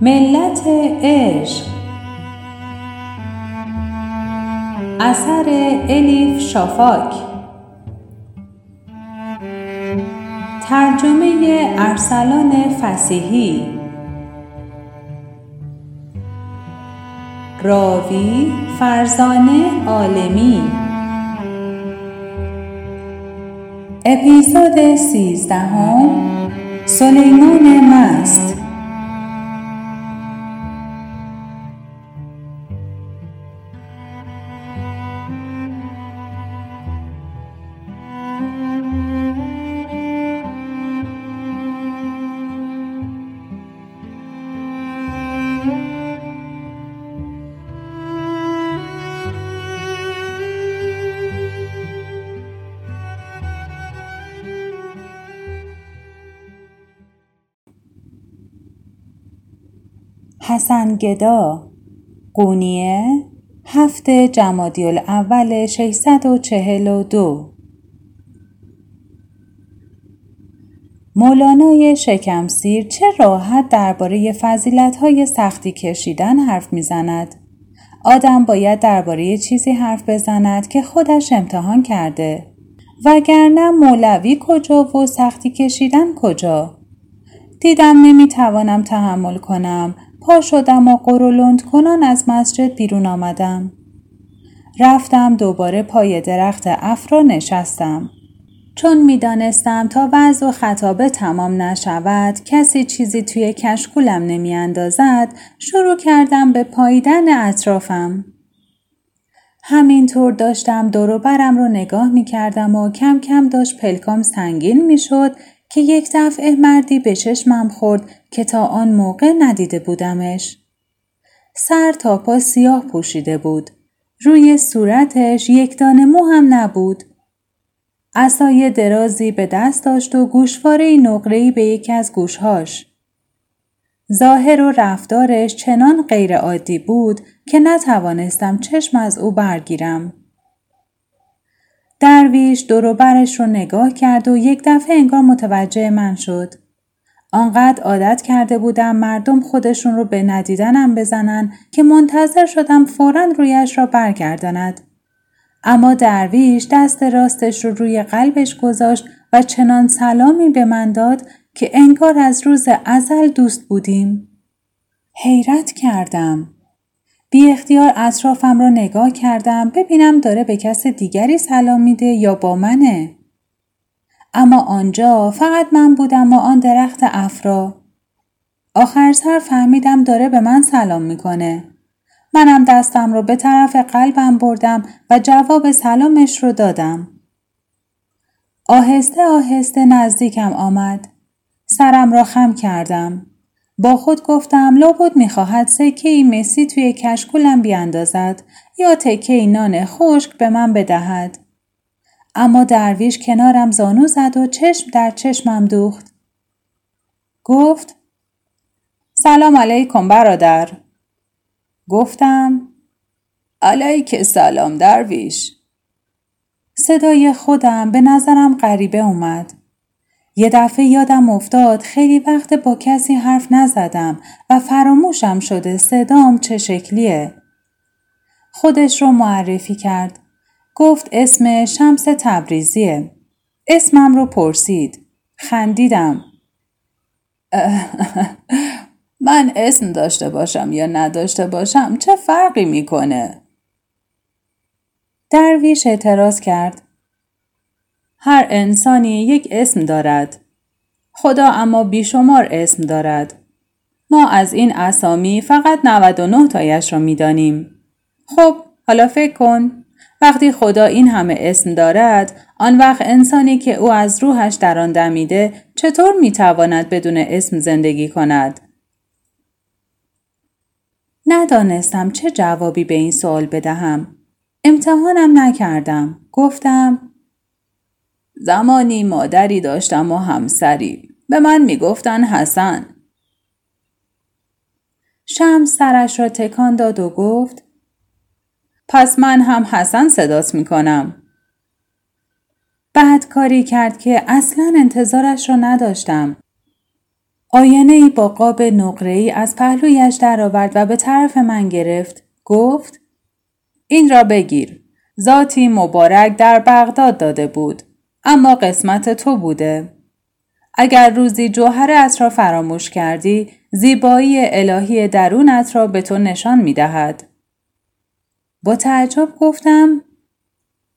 ملت عشق. اثر الیف شافاک. ترجمه ارسلان فسیحی. راوی فرزانه عالمی. اپیزود سیزدهم سلیمان مست. حسن گدا. قونیه هفت جمادی الاول 642 مولانای شکمسیر چه راحت درباره های سختی کشیدن حرف می‌زند. آدم باید درباره چیزی حرف بزند که خودش امتحان کرده. وگرنه مولوی کجا و سختی کشیدن کجا؟ دیدم نمی‌توانم تحمل کنم. پا شدم و قرولند کنان از مسجد بیرون آمدم. رفتم دوباره پای درخت افرا نشستم. چون می‌دانستم تا وضع و خطابه تمام نشود کسی چیزی توی کشکولم نمیاندازد شروع کردم به پاییدن اطرافم. همینطور داشتم دور برم رو نگاه می کردم و کم کم داشت پلکام سنگین می شد که یک دفعه مردی به چشمم خورد که تا آن موقع ندیده بودمش. سر تا پا سیاه پوشیده بود. روی صورتش یک دانه مو هم نبود. عصای درازی به دست داشت و گوشواره نقره‌ای به یکی از گوشهاش. ظاهر و رفتارش چنان غیر عادی بود که نتوانستم چشم از او برگیرم. درویش دور برش رو نگاه کرد و یک دفعه انگار متوجه من شد. آنقدر عادت کرده بودم مردم خودشون رو به ندیدنم بزنن که منتظر شدم فورا رویش را برگرداند. اما درویش دست راستش رو روی قلبش گذاشت و چنان سلامی به من داد که انگار از روز ازل دوست بودیم. حیرت کردم. بی اختیار اطرافم را نگاه کردم ببینم داره به کس دیگری سلام میده یا با منه. اما آنجا فقط من بودم و آن درخت افرا. آخر سر فهمیدم داره به من سلام می‌کنه. منم دستم رو به طرف قلبم بردم و جواب سلامش رو دادم. آهسته آهسته نزدیکم آمد. سرم را خم کردم. با خود گفتم لابد می‌خواهد سکه ای مسی توی کشکولم بیاندازد یا تکه نان خشک به من بدهد. اما درویش کنارم زانو زد و چشم در چشمم دوخت. گفت سلام علیکم برادر. گفتم علیک سلام درویش. صدای خودم به نظرم غریبه اومد. یه دفعه یادم افتاد خیلی وقت با کسی حرف نزدم و فراموشم شده صدام چه شکلیه. خودش رو معرفی کرد. گفت اسم شمس تبریزیه. اسمم رو پرسید. خندیدم. من اسم داشته باشم یا نداشته باشم چه فرقی می‌کنه؟ درویش اعتراض کرد. هر انسانی یک اسم دارد. خدا اما بیشمار اسم دارد. ما از این اسامی فقط 99 تایش را می‌دانیم. خب حالا فکر کن وقتی خدا این همه اسم دارد آن وقت انسانی که او از روحش در آن دمیده چطور می‌تواند بدون اسم زندگی کند ندانستم چه جوابی به این سوال بدهم امتحانم نکردم گفتم زمانی مادری داشتم و همسری به من می‌گفتن حسن شمس سرش را تکان داد و گفت پس من هم حسن صدات می‌کنم بعد کاری کرد که اصلا انتظارش را نداشتم آینه ای با قاب نقره ای از پهلویش درآورد و به طرف من گرفت. گفت این را بگیر. ذاتی مبارک در بغداد داده بود. اما قسمت تو بوده. اگر روزی جوهرت را فراموش کردی زیبایی الهی درونت را به تو نشان می دهد. با تعجب گفتم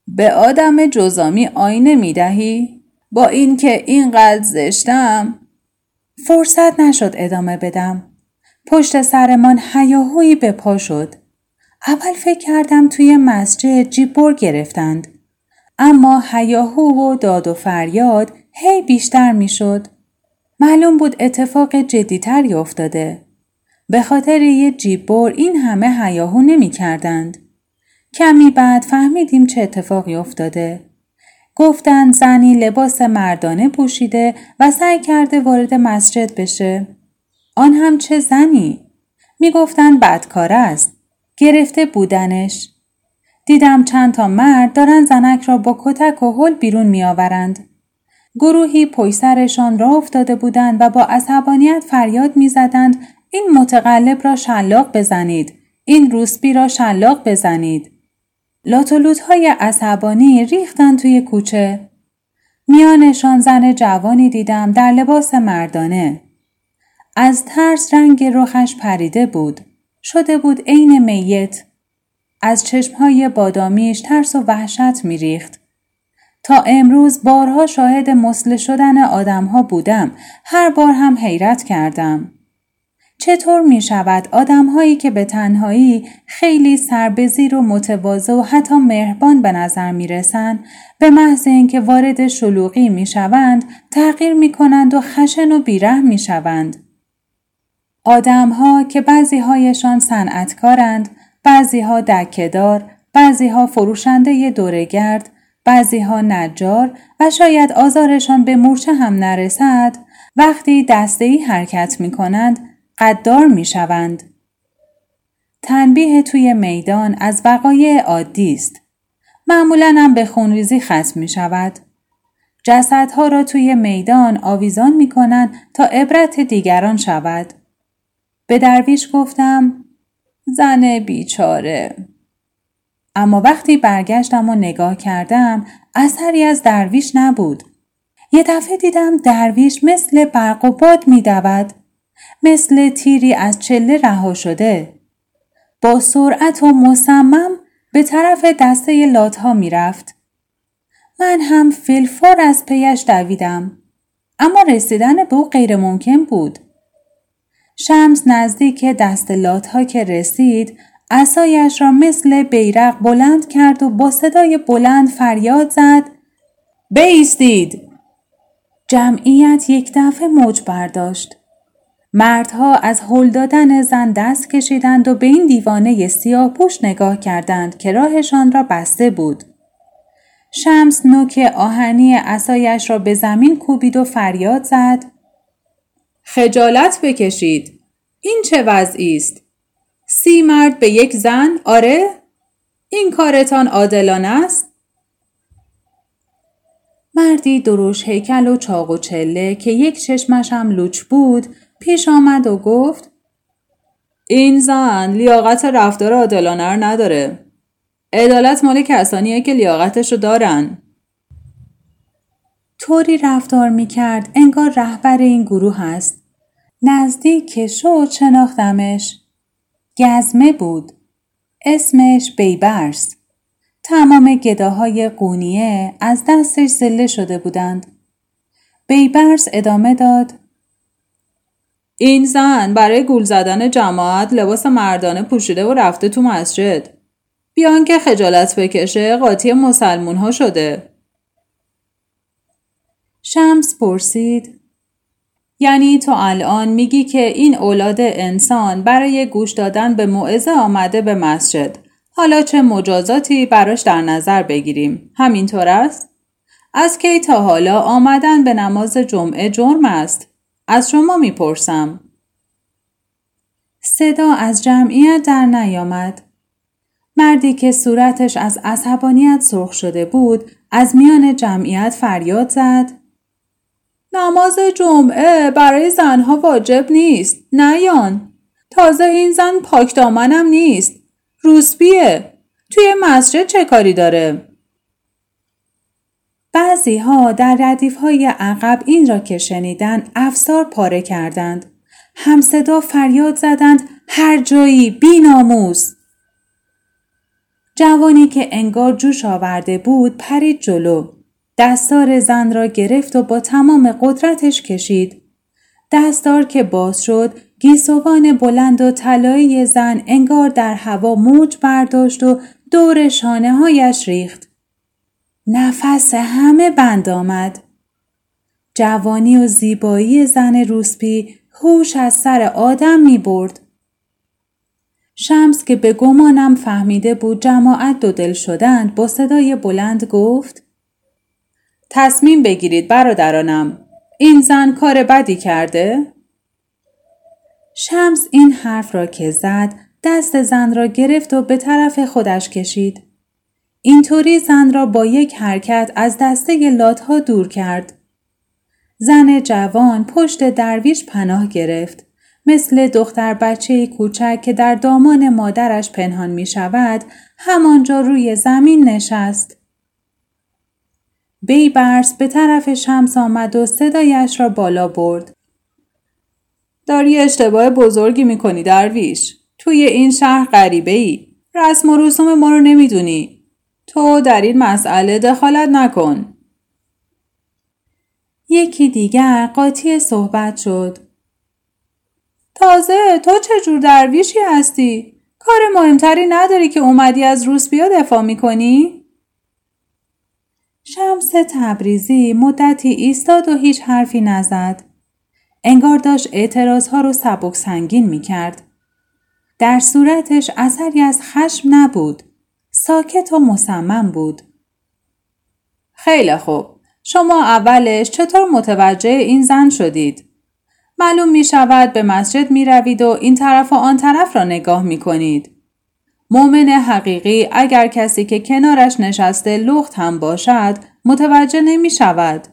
به آدم جزامی آینه می دهی؟ با اینکه اینقدر زشتم فرصت نشد ادامه بدم پشت سرمان هیاهویی به پا شد اول فکر کردم توی مسجد جیبور گرفتند اما هیاهو و داد و فریاد هی بیشتر می‌شد معلوم بود اتفاق جدیتری افتاده به خاطر یه جیبور این همه هیاهو نمی کردند. کمی بعد فهمیدیم چه اتفاقی افتاده. گفتند زنی لباس مردانه پوشیده و سعی کرده وارد مسجد بشه. آن هم چه زنی؟ می‌گفتند بدکاره است. گرفته بودنش. دیدم چند تا مرد دارن زنک را با کتک و هل بیرون میآورند. گروهی پشت را افتاده بودند و با عصبانیت فریاد می‌زدند این متقلب را شلاق بزنید. این روسبی را شلاق بزنید. لاتولوت های عصبانی ریختن توی کوچه. میانشان زن جوانی دیدم در لباس مردانه. از ترس رنگ رخش پریده بود. شده بود عین میت. از چشمهای بادامیش ترس و وحشت میریخت تا امروز بارها شاهد مسله شدن آدمها بودم هر بار هم حیرت کردم چطور می شود آدم هایی که به تنهایی خیلی سربزیر و متواضع و حتی مهربان به نظر می رسند به محض اینکه وارد شلوغی می شوند تغییر می کنند و خشن و بیره می شوند. آدم ها که بعضی هایشان صنعتکارند، بعضی ها دکهدار، بعضی ها فروشنده دورگرد، بعضی ها نجار و شاید آزارشان به مورچه هم نرسد وقتی دسته حرکت می کنند قدار می شوند. تنبیه توی میدان از وقایع عادی است. معمولا هم به خونریزی ختم می شود. جسدها را توی میدان آویزان می کنند تا عبرت دیگران شود. به درویش گفتم زن بیچاره. اما وقتی برگشتم و نگاه کردم اثری از درویش نبود. یه دفعه دیدم درویش مثل برق و باد می دود. مثل تیری از چله رها شده. با سرعت و مصمم به طرف دسته لاتها می رفت. من هم فلفور از پیش دویدم. اما رسیدن به او غیر ممکن بود. شمس نزدیک دست لاتها که رسید اسایش را مثل بیرق بلند کرد و با صدای بلند فریاد زد بیستید جمعیت یک دفعه موج برداشت مردها از هل دادن زن دست کشیدند و به این دیوانه سیاه پوش نگاه کردند که راهشان را بسته بود. شمس نوک آهنی اسایش را به زمین کوبید و فریاد زد. خجالت بکشید. این چه وضعی است؟ سی مرد به یک زن؟ آره؟ این کارتان عادلانه است؟ مردی دروش هیکل و چاق و چله که یک چشمش هم لوچ بود پیش آمد و گفت این زن لیاقت رفتار عادلانه رو نداره. عدالت مال کسانیه که لیاقتش رو دارن. طوری رفتار می کرد انگار رهبر این گروه هست. نزدیک شد شناختمش. گزمه بود. اسمش بیبرس. تمام گداهای قونیه از دستش زله شده بودند. بیبرس ادامه داد این زن برای گول زدن جماعت لباس مردانه پوشیده و رفته تو مسجد. بیان که خجالت بکشه قاطی مسلمون ها شده. شمس پرسید یعنی تو الان میگی که این اولاد انسان برای گوش دادن به موعظه آمده به مسجد. حالا چه مجازاتی براش در نظر بگیریم؟ همینطور است؟ از کی تا حالا آمدن به نماز جمعه جرم است؟ از شما می‌پرسم. صدا از جمعیت در نیامد. مردی که صورتش از عصبانیت سرخ شده بود از میان جمعیت فریاد زد. نماز جمعه برای زنها واجب نیست نیان تازه این زن پاک دامنم نیست روسبیه توی مسجد چه کاری داره؟ بعضی ها در ردیف های عقب این را که شنیدن افسار پاره کردند. همصدا فریاد زدند هر جایی بی ناموس. جوانی که انگار جوش آورده بود پرید جلو. دستار زن را گرفت و با تمام قدرتش کشید. دستار که باز شد گیسوان بلند و طلایی زن انگار در هوا موج برداشت و دور شانه هایش ریخت. نفس همه بند آمد. جوانی و زیبایی زن روسپی هوش از سر آدم می برد. شمس که به گمانم فهمیده بود جماعت دو دل شدند با صدای بلند گفت تصمیم بگیرید برادرانم این زن کار بدی کرده؟ شمس این حرف را که زد دست زن را گرفت و به طرف خودش کشید. اینطوری زن را با یک حرکت از دسته لاتها دور کرد. زن جوان پشت درویش پناه گرفت. مثل دختر بچه کوچک که در دامان مادرش پنهان می شود همانجا روی زمین نشست. بیبرس به طرف شمس آمد و صدایش را بالا برد. داری اشتباه بزرگی می‌کنی درویش. توی این شهر غریبه ای. رسم و رسوم ما رو نمی‌دونی. تو در این مسئله دخالت نکن. یکی دیگر قاطی صحبت شد. تازه تو چه جور درویشی هستی؟ کار مهمتری نداری که اومدی از روسبیا دفاع می‌کنی؟ شمس تبریزی مدتی ایستاد و هیچ حرفی نزد. انگار داشت اعتراضها رو سبک سنگین می کرد. در صورتش اثری از خشم نبود. ساکت و مصمم بود. خیلی خوب. شما اولش چطور متوجه این زن شدید؟ معلوم می شود به مسجد می روید و این طرف و آن طرف را نگاه می کنید. مؤمن حقیقی اگر کسی که کنارش نشسته لخت هم باشد متوجه نمی شود.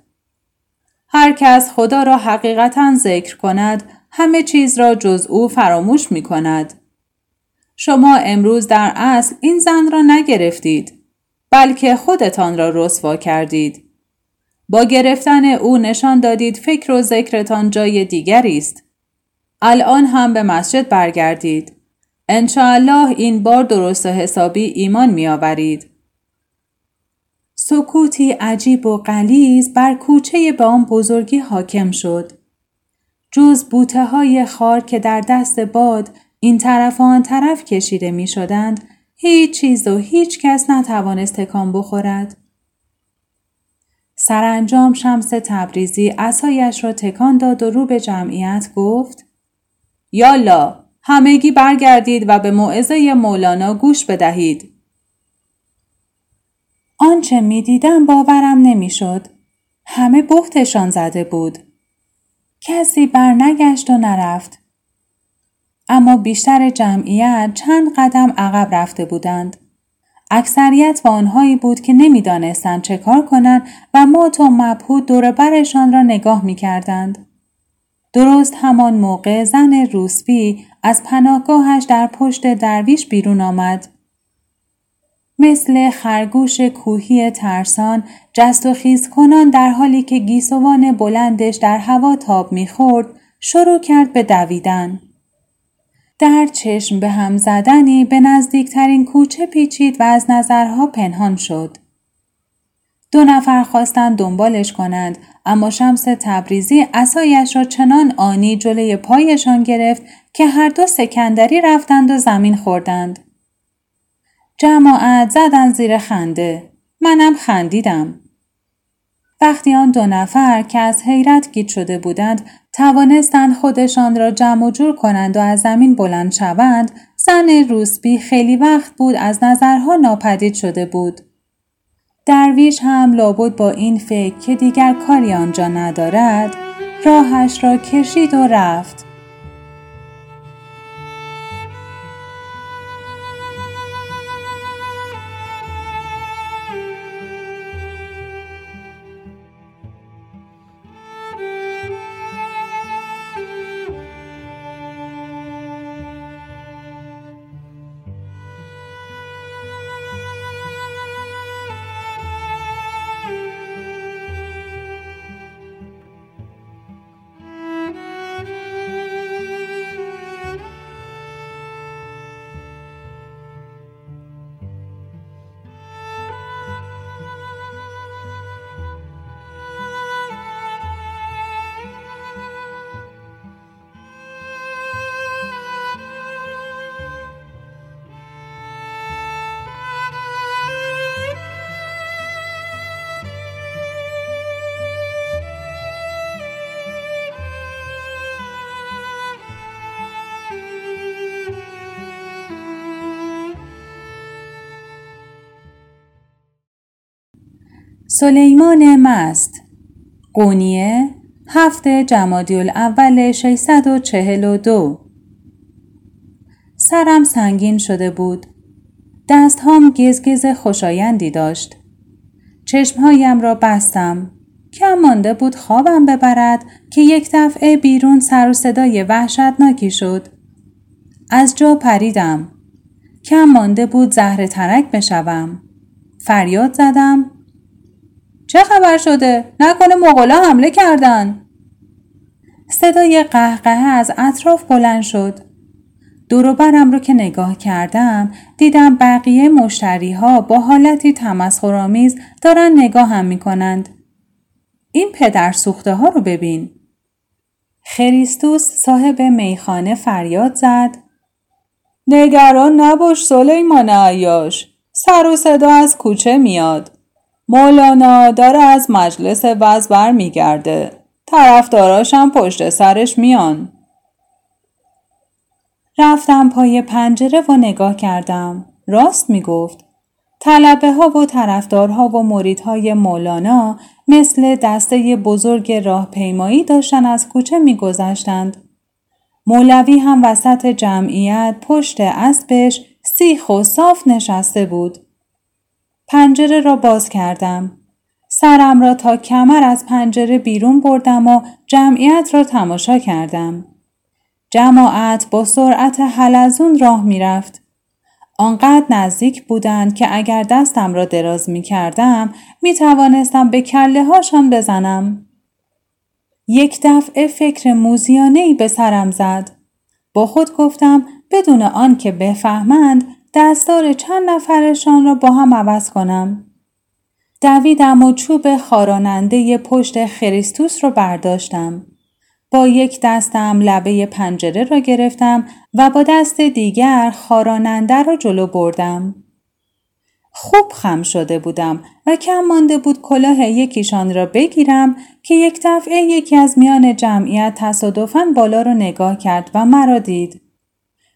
هر کس خدا را حقیقتا ذکر کند همه چیز را جز او فراموش می کند. شما امروز در اصل این زن را نگرفتید بلکه خودتان را رسوا کردید. با گرفتن او نشان دادید فکر و ذکرتان جای دیگری است. الان هم به مسجد برگردید. انشاءالله این بار درست و حسابی ایمان می آورید. سکوتی عجیب و قلیز بر کوچه به بزرگی حاکم شد. جز بوته های خار که در دست باد این طرف و آن طرف کشیده می شدند، هیچ چیز و هیچ کس نتوانست تکان بخورد. سرانجام شمس تبریزی اسایش را تکان داد و رو به جمعیت گفت یالا همگی برگردید و به موعظه مولانا گوش بدهید. آنچه می دیدم باورم نمی‌شد. همه بختشان زده بود. کسی برنگشت و نرفت. اما بیشتر جمعیت چند قدم عقب رفته بودند. اکثریت و آنهایی بود که نمی‌دانستند چه کار کنند و مات و مبهود دور برشان را نگاه می کردند. درست همان موقع زن روسبی از پناهگاهش در پشت درویش بیرون آمد. مثل خرگوش کوهی ترسان جست و خیز کنان در حالی که گیسوان بلندش در هوا تاب می‌خورد شروع کرد به دویدن. در چشم به هم زدنی به نزدیکترین کوچه پیچید و از نظرها پنهان شد. دو نفر خواستند دنبالش کنند اما شمس تبریزی اسایش را چنان آنی جلوی پایشان گرفت که هر دو سکندری رفتند و زمین خوردند. جماعت زدن زیر خنده. منم خندیدم. وقتی آن دو نفر که از حیرت گیت شده بودند توانستند خودشان را جمع و جور کنند و از زمین بلند شوند زن روسبی خیلی وقت بود از نظرها ناپدید شده بود. درویش هم لابد با این فکر که دیگر کاری آنجا ندارد راهش را کشید و رفت. سلیمان مست قونیه هفت جمادی الاول 642 سرم سنگین شده بود. دستهام گزگز خوشایندی داشت. چشمهایم را بستم. کم مانده بود خوابم ببرد که یک دفعه بیرون سر و صدای وحشتناکی شد. از جا پریدم. کم مانده بود زهر ترک بشوم. فریاد زدم. چه خبر شده؟ نکنه مغلا حمله کردن. صدای قهقه از اطراف بلند شد. دوروبرم رو که نگاه کردم دیدم بقیه مشتری ها با حالتی تمسخرآمیز دارن نگاه هم می کنند. این پدر سوخته ها رو ببین. خریستوس صاحب میخانه فریاد زد. نگران نباش سلیمان عیاش. سر و صدا از کوچه میاد. مولانا داره از مجلس وز بر میگرده. طرفداراش هم پشت سرش میان. رفتم پای پنجره و نگاه کردم. راست می گفت. طلبه ها و طرفدارها و مریدهای مولانا مثل دسته بزرگ راهپیمایی داشتن از کوچه میگذشتند. مولوی هم وسط جمعیت پشت اسبش سیخ و صاف نشسته بود. پنجره را باز کردم. سرم را تا کمر از پنجره بیرون بردم و جمعیت را تماشا کردم. جماعت با سرعت حلزون راه می‌رفت. آنقدر نزدیک بودند که اگر دستم را دراز می کردم می توانستم به کله هاشان بزنم. یک دفعه فکر موزیانه ای به سرم زد. با خود گفتم بدون آن که بفهمند دستار چند نفرشان را با هم عوض کنم. دویدم و چوب خاراننده پشت خریستوس را برداشتم. با یک دستم لبه پنجره را گرفتم و با دست دیگر خاراننده را جلو بردم. خوب خم شده بودم و کم مانده بود کلاه یکیشان را بگیرم که یک دفعه یکی از میان جمعیت تصادفاً بالا را نگاه کرد و مرا دید.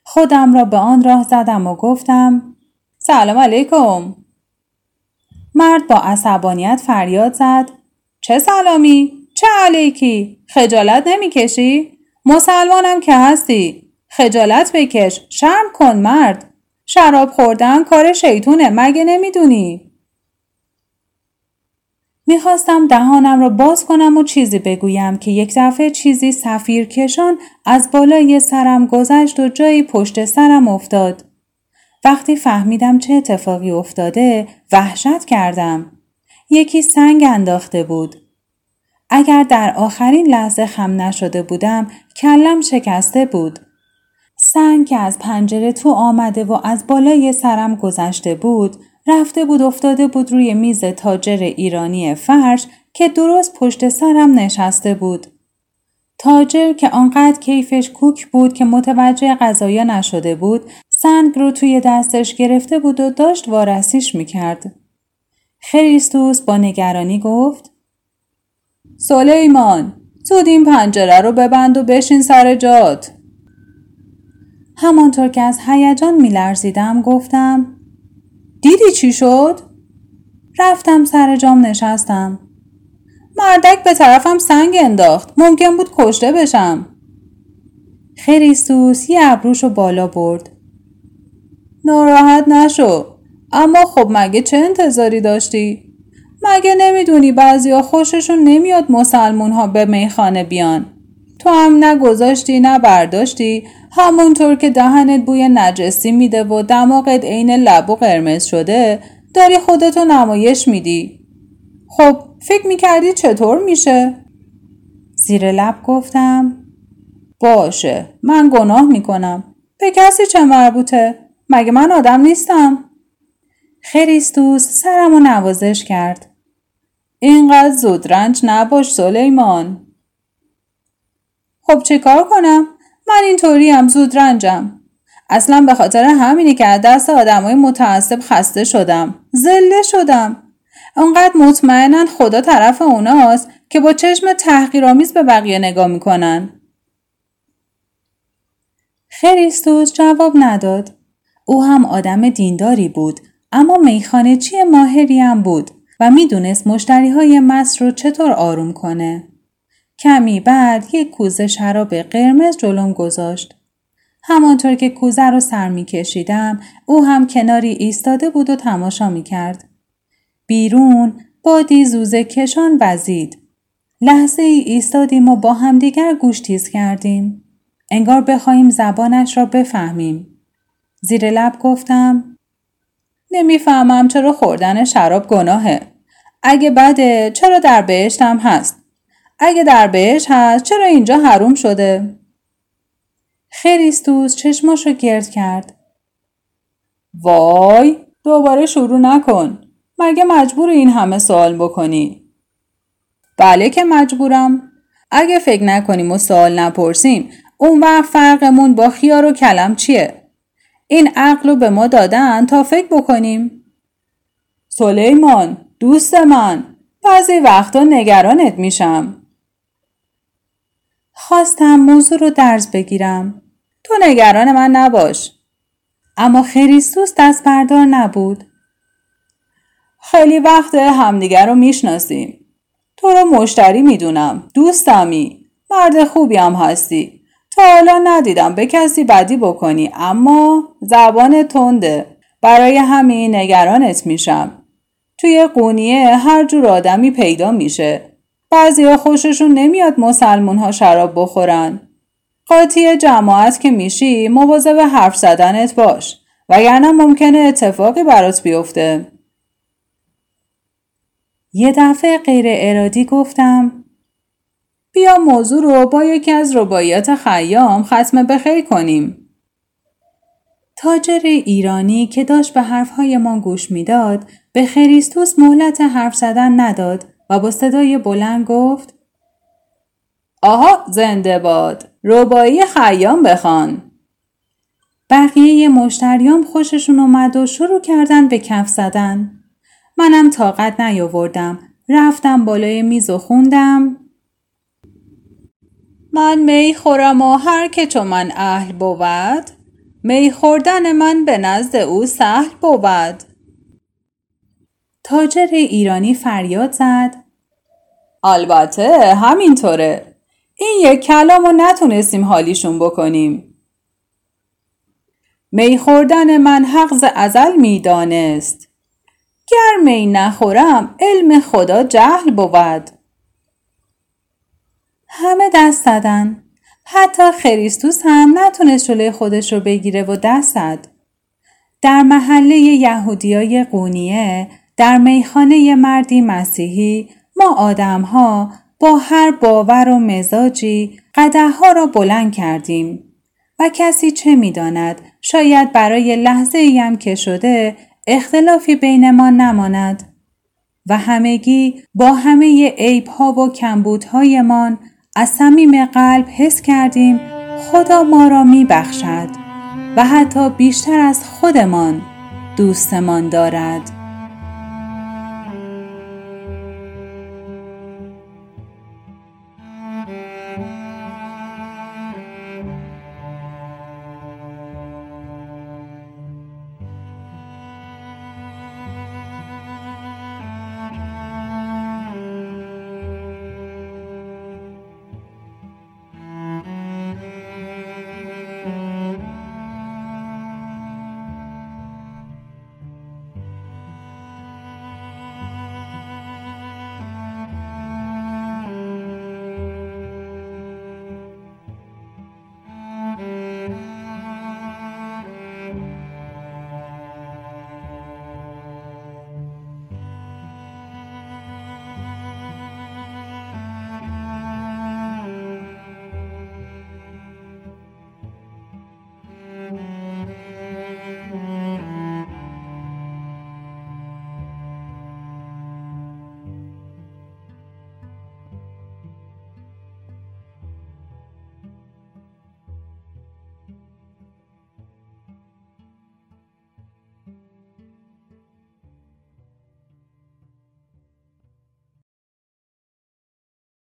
خودم را به آن راه زدم و گفتم سلام علیکم. مرد با عصبانیت فریاد زد چه سلامی؟ چه علیکی؟ خجالت نمی‌کشی؟ مسلمانم که هستی. خجالت بکش. شرم کن مرد. شراب خوردن کار شیطونه مگه نمی‌دونی؟ می‌خواستم دهانم را باز کنم و چیزی بگویم که یک دفعه چیزی سفیر کشان از بالای سرم گذشت و جایی پشت سرم افتاد. وقتی فهمیدم چه اتفاقی افتاده وحشت کردم. یکی سنگ انداخته بود. اگر در آخرین لحظه خم نشده بودم کلم شکسته بود. سنگ که از پنجره تو آمده و از بالای سرم گذشته بود رفته بود افتاده بود روی میز تاجر ایرانی فرش که درست پشت سرم نشسته بود. تاجر که آنقدر کیفش کوک بود که متوجه غذایا نشده بود سنگ رو توی دستش گرفته بود و داشت وارسیش می‌کرد. خریستوس با نگرانی گفت سلیمان زود این پنجره رو ببند و بشین سر جات. همانطور که از هیجان میلرزیدم گفتم دیدی چی شد؟ رفتم سر جام نشستم. مردک به طرفم سنگ انداخت. ممکن بود کشته بشم. خریستوس یه ابروشو بالا برد. ناراحت نشو. اما خب مگه چه انتظاری داشتی؟ مگه نمی‌دونی بعضیا خوششون نمیاد مسلمون ها به میخانه بیان تو هم نه گذاشتی نه برداشتی همونطور که دهنت بوی نجسی میده و دماغت عین لب و قرمز شده داری خودتو نمایش میدی خب فکر می‌کردی چطور میشه؟ زیر لب گفتم باشه من گناه می‌کنم به کسی چه مربوطه؟ مگه من آدم نیستم؟ خریستوس سرمو نوازش کرد اینقدر زودرنج نباش سلیمان خب چه کار کنم؟ من اینطوری هم زودرنجم اصلا به خاطر همینی که از دست آدمای متعصب خسته شدم. زله شدم. اونقدر مطمئنن خدا طرف اوناست که با چشم تحقیرآمیز به بقیه نگاه می‌کنن. خریستوس جواب نداد. او هم آدم دینداری بود اما میخانه چی ماهری هم بود و می‌دونست مشتری های مست رو چطور آروم کنه. کمی بعد یک کوزه شراب قرمز جلوم گذاشت. همانطور که کوزه رو سر می کشیدم او هم کناری ایستاده بود و تماشا می کرد. بیرون بادی زوزه کشان وزید. لحظه ای ایستادیم و با همدیگر گوش تیز کردیم. انگار بخواهیم زبانش را بفهمیم. زیر لب گفتم نمی‌فهمم چرا خوردن شراب گناهه. اگه بده چرا در بهشتم هست؟ اگه در بهشت هست چرا اینجا حروم شده؟ خریستوس چشماشو گرد کرد. وای دوباره شروع نکن. مگه مجبور این همه سوال بکنی؟ بله که مجبورم. اگه فکر نکنیم و سوال نپرسیم اون وقت فرقمون با خیار و کلم چیه؟ این عقل رو به ما دادن تا فکر بکنیم. سلیمان دوست من بعضی وقتا نگرانت میشم. خواستم موضوع رو درز بگیرم. تو نگران من نباش. اما خریستوس دست بردار نبود. خیلی وقت همدیگر رو می‌شناسیم. تو رو مشتری می‌دونم. دوستمی. مرد خوبی هم هستی. تا حالا ندیدم به کسی بدی بکنی اما زبان تنده. برای همین نگرانت میشم. توی قونیه هر جور آدمی پیدا میشه. بعضی خوششون نمیاد مسلمون ها شراب بخورن. قاطی جماعت که میشی مواظب حرف زدنت باش وگرنه ممکنه اتفاقی برات بیفته. یه دفعه غیر ارادی گفتم بیا موضوع رو با یکی از رباعیات خیام ختم بخیر کنیم. تاجر ایرانی که داشت به حرفهای ما گوش می‌داد به خریستوس مهلت حرف زدن نداد و با صدای بلند گفت آها زنده باد ربایی خیام بخوان. بقیه مشتریام خوششون اومد و شروع کردن به کف زدن. منم طاقت نیاوردم رفتم بالای میز و خوندم. من می خورم و هر که چو من اهل بود می خوردن من به نزد او سهل بود. تاجر ایرانی فریاد زد البته همینطوره. این یک کلام رو نتونستیم حالیشون بکنیم. می خوردن من حقز ازل می‌دانست گر می نخورم علم خدا جهل بود. همه دست زدن. حتی خریستوس هم نتونست جلوی خودش رو بگیره و دست زد. در محله یهودیای قونیه در میخانه مردی مسیحی ما آدم ها با هر باور و مزاجی قده ها را بلند کردیم و کسی چه می‌داند شاید برای لحظه ایم که شده اختلافی بین ما نماند و همگی با همه عیب ها و کمبودهایمان از صمیم قلب حس کردیم خدا ما را می بخشد و حتی بیشتر از خودمان دوستمان دارد.